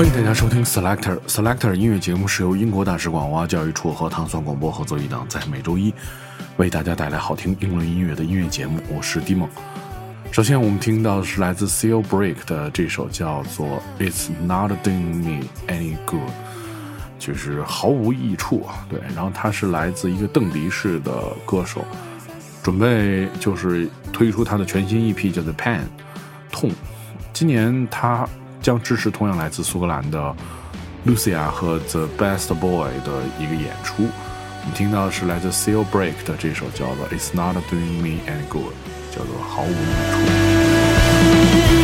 欢迎大家收听 Selector Selector 音乐节目，是由英国大使馆文化教育处和糖蒜广播合作一档，在每周一为大家带来好听英伦音乐的音乐节目。我是 d i m o 首先，我们听到的是来自 Seal Break 的这首叫做《It's Not Doing Me Any Good》，就是毫无益处啊。对，然后他是来自一个邓迪式的歌手，准备就是推出他的全新 EP，叫做《Pain》痛。今年他。将支持同样来自苏格兰的 Lucia 和 The Best Boy 的一个演出。我们听到的是来自 Seal Break 的这首叫做 It's Not Doing Me Any Good，叫做毫无用处。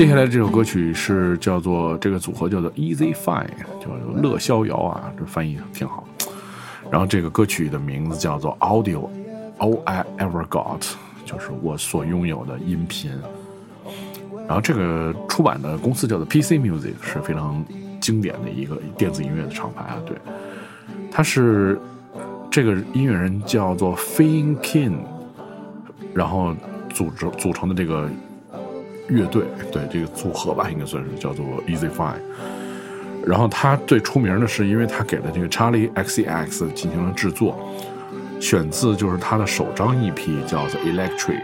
接下来这首歌曲是叫做这个组合叫做 Easy Fine，叫乐逍遥啊，这翻译挺好。然后这个歌曲的名字叫做 Audio All I Ever Got，就是我所拥有的音频。然后这个出版的公司叫做 PC Music，是非常经典的一个电子音乐的厂牌啊。对，他是这个音乐人叫做 Fin King，然后组织组成的这个。乐队对这个组合吧，应该算是叫做 Easy Fine。然后他最出名的是，因为他给了这个 Charlie XCX 进行了制作，选自就是他的首张 EP 叫做 Electric。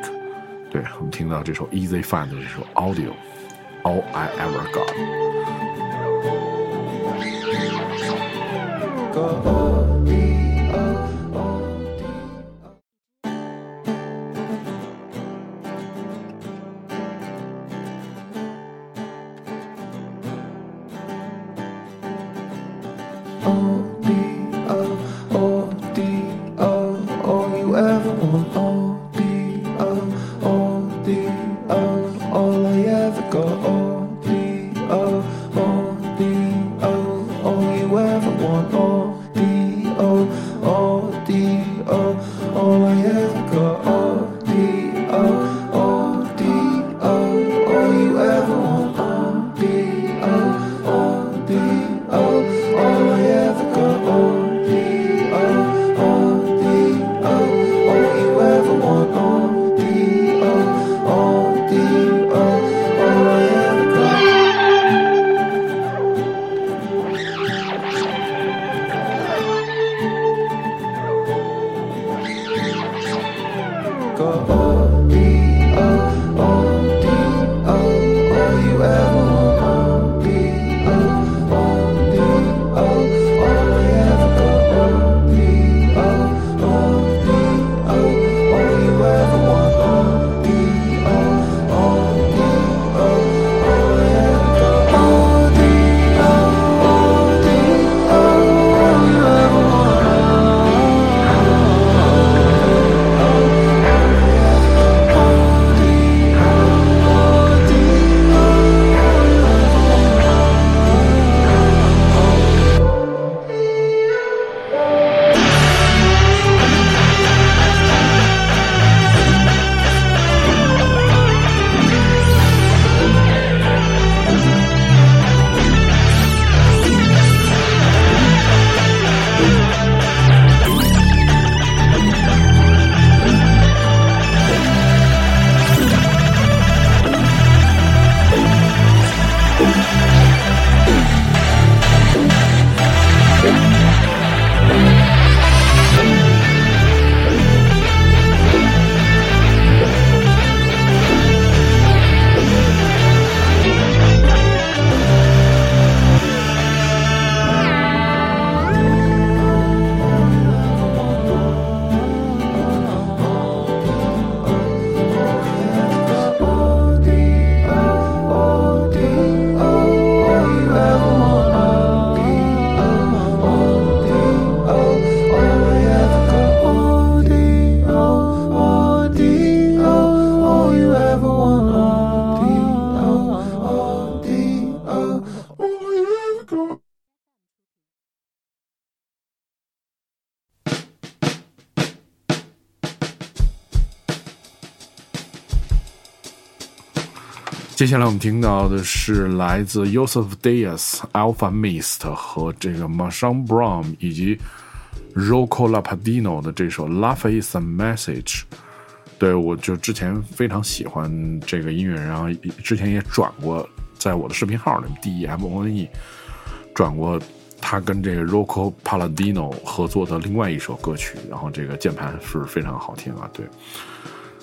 对我们听到这首 Easy Fine 的这首 Audio，All I Ever Got。接下来我们听到的是来自 Yosef Diaz、Alpha Mist 和这个 Marshawn Brown 以及 Rocco Lapadino 的这首《Love Is a Message》。对我就之前非常喜欢这个音乐，然后之前也转过在我的视频号里面 D E M O N E 转过他跟这个 Rocco Paladino 合作的另外一首歌曲，然后这个键盘是非常好听啊，对，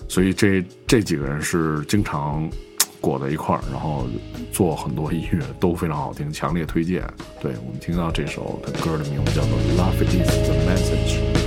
所以这这几个人是经常。裹在一块儿，然后做很多音乐都非常好听，强烈推荐。对我们听到这首的歌的名字叫做《Love Is the Message》。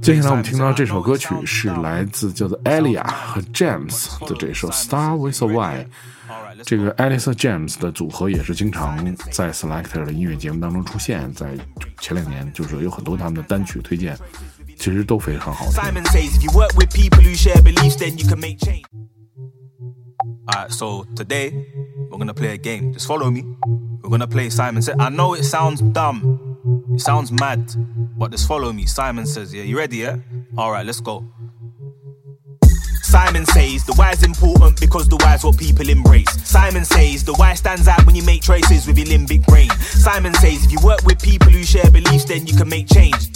接下来我们听到这首歌曲是来自叫做 Elia 和 James 的这首 Star with a Y。这个 Alice James 的组合也是经常在 Selector 的音乐节目当中出现，在前两年就是有很多他们的单曲推荐，其实都非常好听。We're gonna play a game. Just follow me. We're gonna play Simon Says. I know it sounds dumb, it sounds mad, but just follow me. Simon Says, yeah, you ready, yeah? Alright, let's go. Simon says the why's important because the why's what people embrace. Simon says the why stands out when you make choices with your limbic brain. Simon says if you work with people who share beliefs, then you can make change.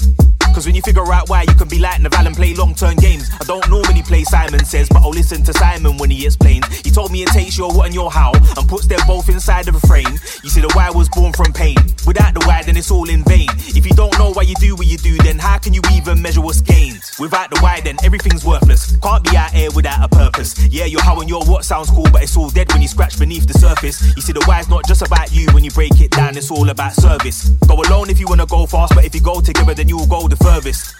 Cause when you figure out why, you can be like Naval and play long term games. I don't normally play Simon Says, but I'll listen to Simon when he explains. He told me it takes your what and your how and puts them both inside of a frame. You see, the why was born from pain. Without the why, then it's all in vain. If you don't know why you do what you do, then how can you even measure what's gained? Without the why, then everything's worthless. Can't be out here without a purpose. Yeah, your how and your what sounds cool, but it's all dead when you scratch beneath the surface. You see, the why's not just about you when you break it down, it's all about service. Go alone if you wanna go fast, but if you go together, then you'll go the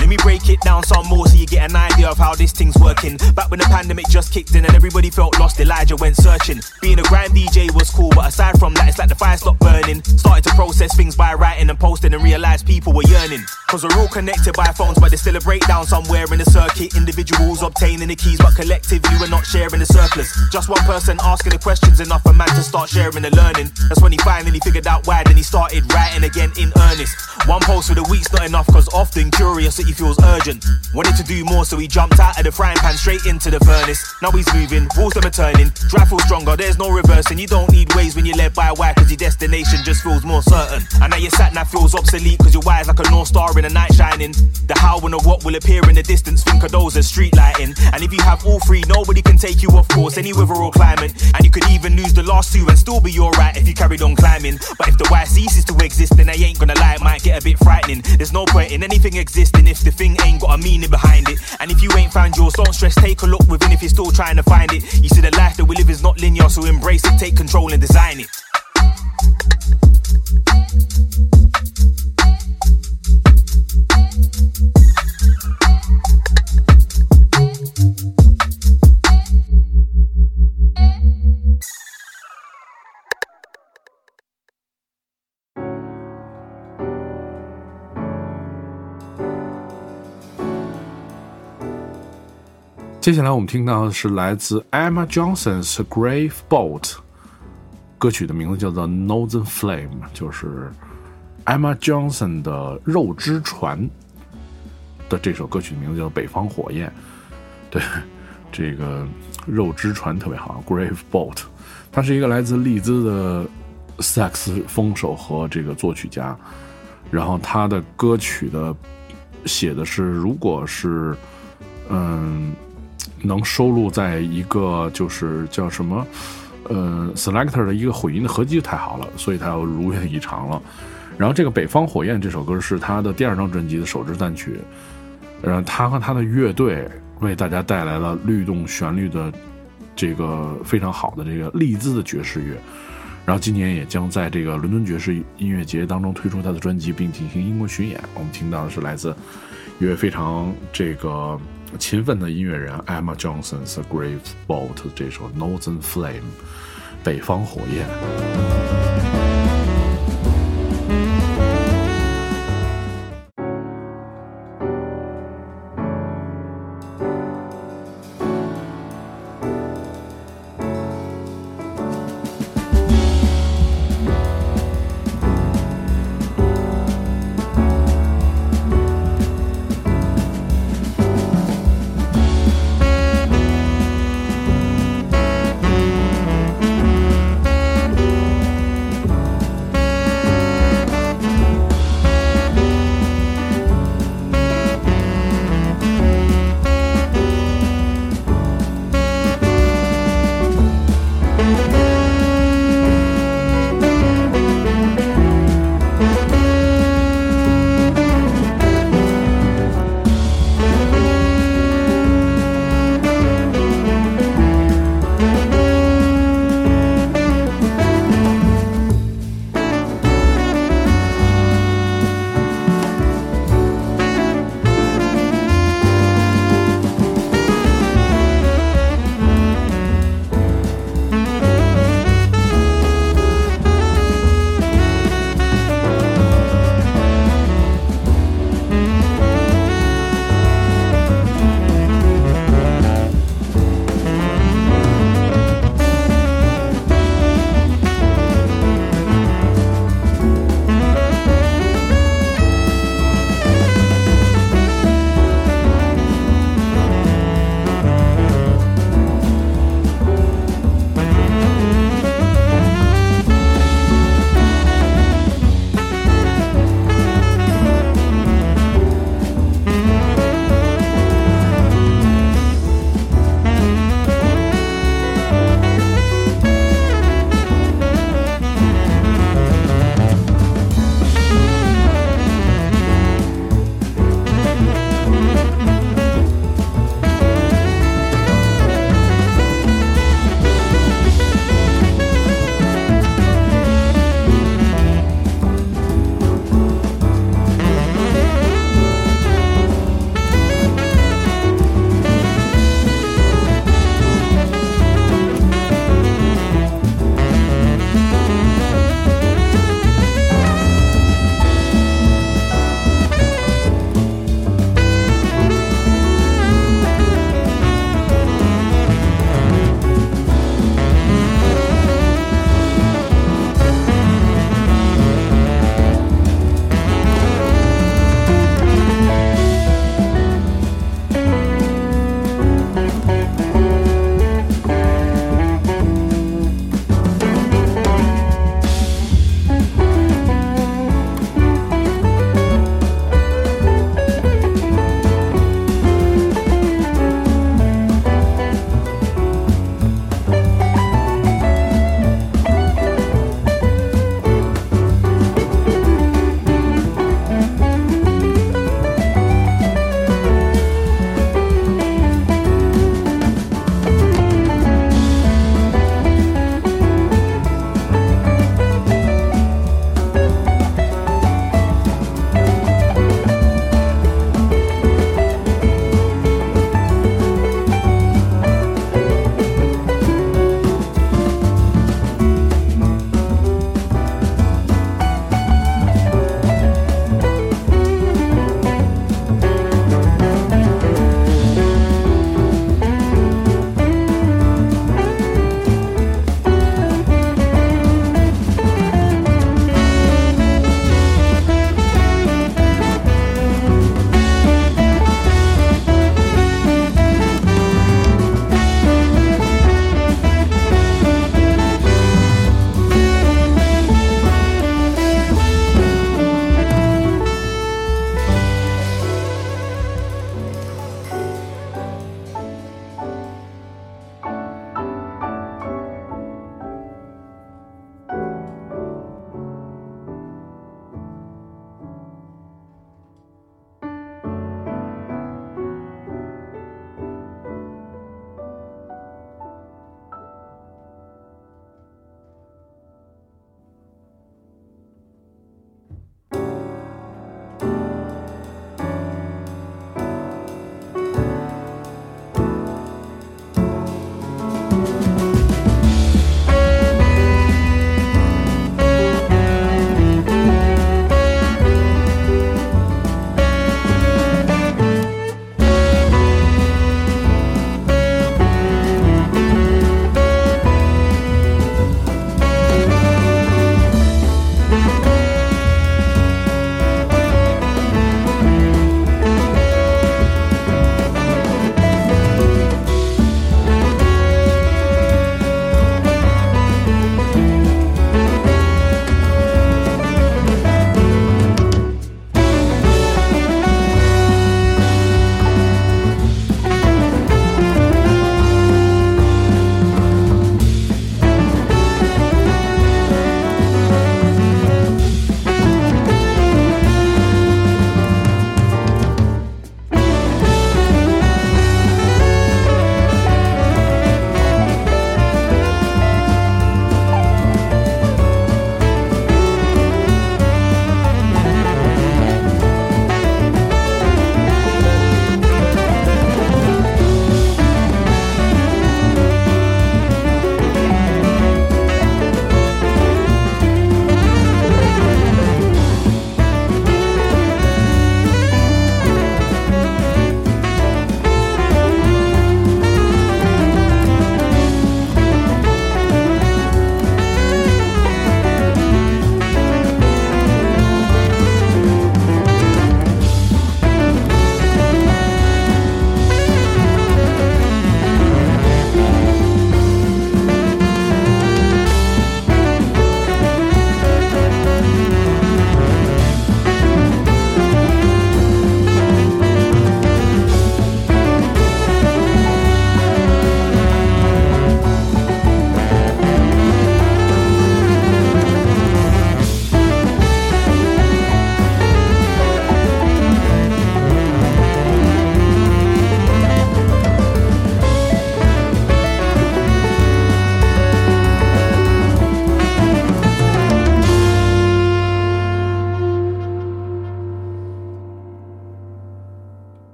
Let me break it down some more so you get an idea of how this thing's working. Back when the pandemic just kicked in and everybody felt lost, Elijah went searching. Being a grand DJ was cool, but aside from that, it's like the fire stopped burning. Started to process things by writing and posting and realized people were yearning. Cause we're all connected by phones, but there's still a breakdown somewhere in the circuit. Individuals obtaining the keys, but collectively we're not sharing the surplus. Just one person asking the questions enough for man to start sharing the learning. That's when he finally figured out why, then he started writing again in earnest. One post for the week's not enough, cause often curiosity feels urgent. Wanted to do more, so he jumped out of the frying pan straight into the furnace. Now he's moving, walls never turning. Drive feels stronger, there's no reversing. You don't need ways when you're led by a why, cause your destination just feels more certain. And now your sat nav feels obsolete, cause your why like a North Star in the night shining. The how and the what will appear in the distance, think of those as street lighting. And if you have all three, nobody can take you off course, any weather or climate. And you could even lose the last two and still be alright if you carried on climbing. But if the why ceases to exist, then I ain't gonna lie, it might get a bit frightening. There's no point in anything existing if the thing ain't got a meaning behind it. And if you ain't found yours, don't stress, take a look within if you're still trying to find it. You see, the life that we live is not linear, so embrace it, take control and design it. 接下来我们听到的是来自 Emma Johnson's Grave Boat，歌曲的名字叫做 Northern Flame，就是 Emma Johnson 的肉之船的这首歌曲名字叫北方火焰。对，这个肉之船特别好，Grave Boat，他是一个来自利兹的萨克斯风手和这个作曲家，然后他的歌曲的写的是，如果是嗯。能收录在一个就是叫什么，呃，Selector 的一个混音的合集就太好了，所以他要如愿以偿了。然后这个《北方火焰》这首歌是他的第二张专辑的首支单曲，然后他和他的乐队为大家带来了律动旋律的这个非常好的这个利兹的爵士乐。然后今年也将在这个伦敦爵士音乐节当中推出他的专辑，并进行英国巡演。我们听到的是来自一位非常这个。勤奋的音乐人 Emma Johnson's Grave Bolt 这首 Northern Flame 北方火焰。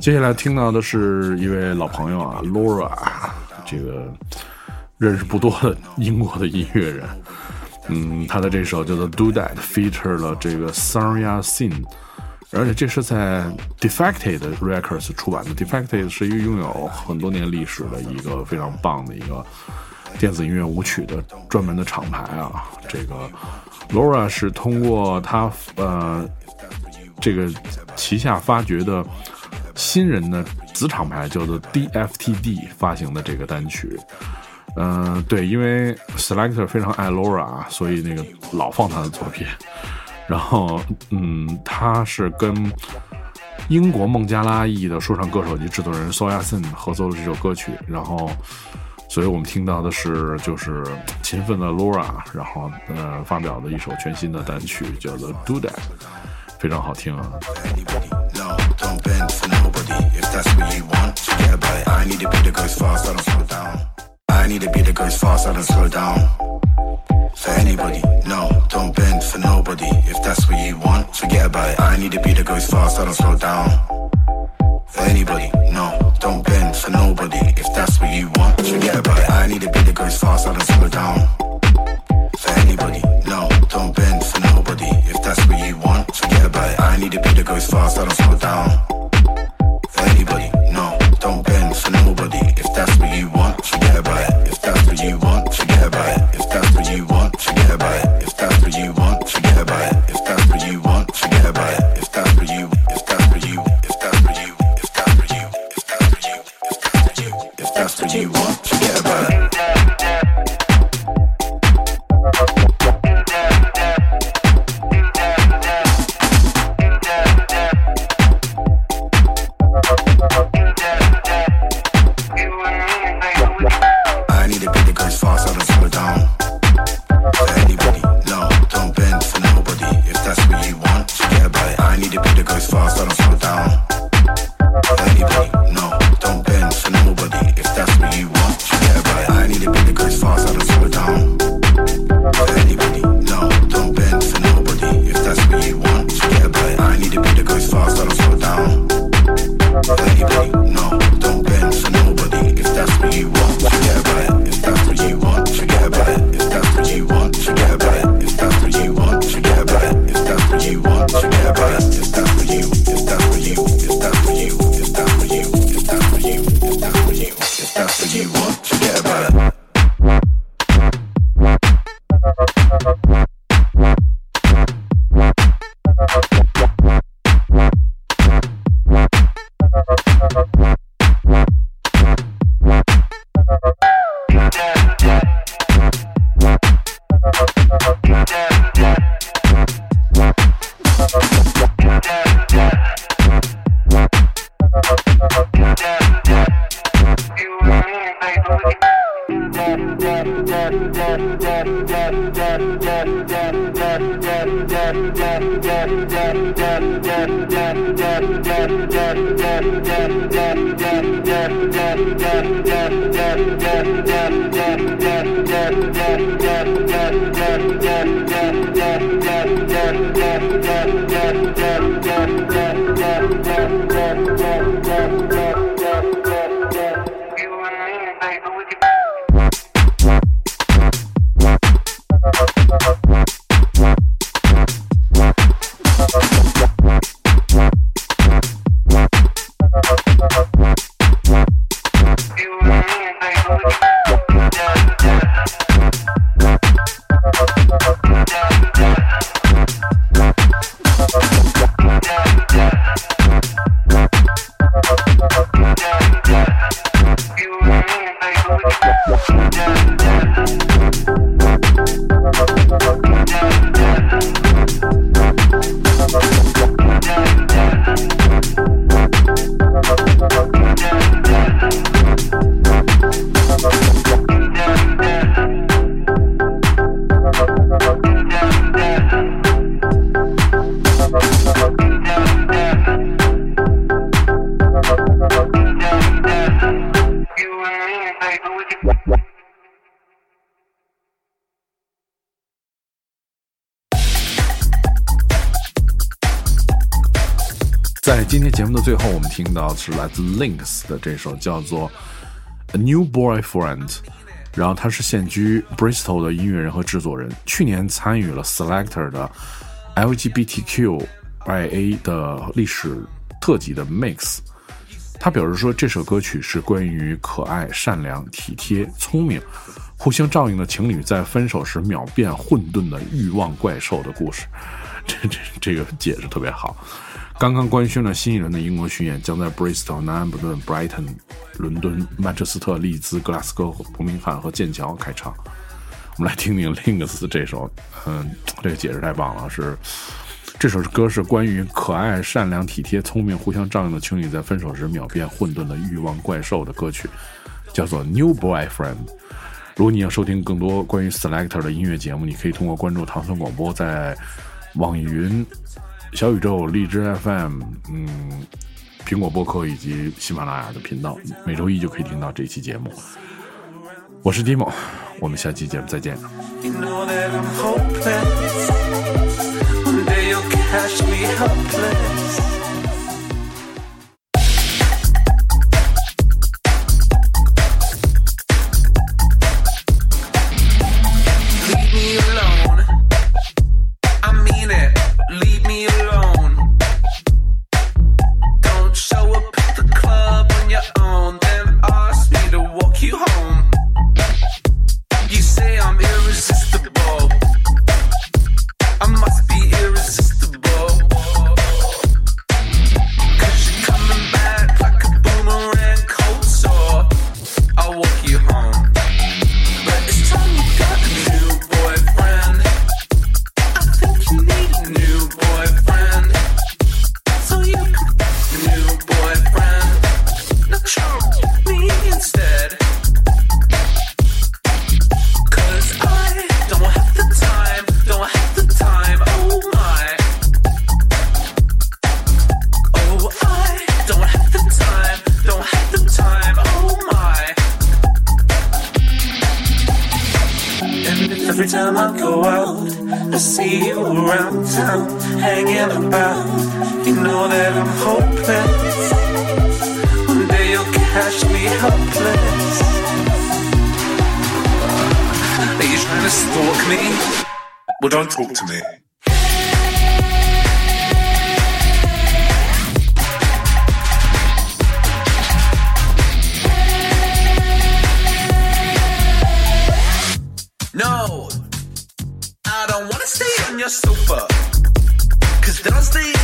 接下来听到的是一位老朋友啊，Laura，这个认识不多的英国的音乐人。嗯，他的这首叫做《Do That》feature 了这个 Sarya Sin，而且这是在 Defected Records 出版的。Defected 是一个拥有很多年历史的一个非常棒的一个电子音乐舞曲的专门的厂牌啊。这个 Laura 是通过他呃这个旗下发掘的新人的子厂牌叫做 DFTD 发行的这个单曲。嗯，对，因为 Selector 非常爱 Laura，啊所以那个老放他的作品。然后，嗯，他是跟英国孟加拉裔的说唱歌手及制作人 Soyasin 合作的这首歌曲。然后，所以我们听到的是就是勤奋的 Laura，然后呃发表的一首全新的单曲，叫做 Do That，非常好听啊。I need a beat that goes fast, I don't slow down. For anybody, no, don't bend for nobody. If that's what you want, forget about it. I need a beat that goes fast, I don't slow down. For anybody, no, don't bend for nobody. If that's what you want, forget about it. I need a beat that goes fast, I don't slow down. For anybody, no, don't bend for nobody. If that's what you want, forget about it. I need a beat that goes fast, I don't slow down. death, death, death, death, death. 在今天节目的最后，我们听到是来自 Links 的这首叫做《A New Boyfriend》，然后他是现居 Bristol 的音乐人和制作人，去年参与了 Selector 的 LGBTQIA 的历史特辑的 Mix。他表示说，这首歌曲是关于可爱、善良、体贴、聪明、互相照应的情侣在分手时秒变混沌的欲望怪兽的故事。这这这个解释特别好。刚刚官宣了新一轮的英国巡演，将在 Bristol、南安普顿、Brighton、伦敦、曼彻斯特、利兹、格拉斯哥、伯明翰和剑桥开场。我们来听听 Links 这首，嗯，这个解释太棒了，是。这首歌是关于可爱、善良、体贴、聪明、互相照应的情侣在分手时秒变混沌的欲望怪兽的歌曲，叫做《New Boyfriend》。如果你要收听更多关于 Selector 的音乐节目，你可以通过关注唐僧广播，在网易云、小宇宙、荔枝 FM、嗯、苹果播客以及喜马拉雅的频道，每周一就可以听到这期节目。我是 Dimo，我们下期节目再见。catch me helpless. I go out. I see you around town, hanging about. You know that I'm hopeless. One day you'll catch me helpless. Are you trying to stalk me? Well, don't talk to me. Does the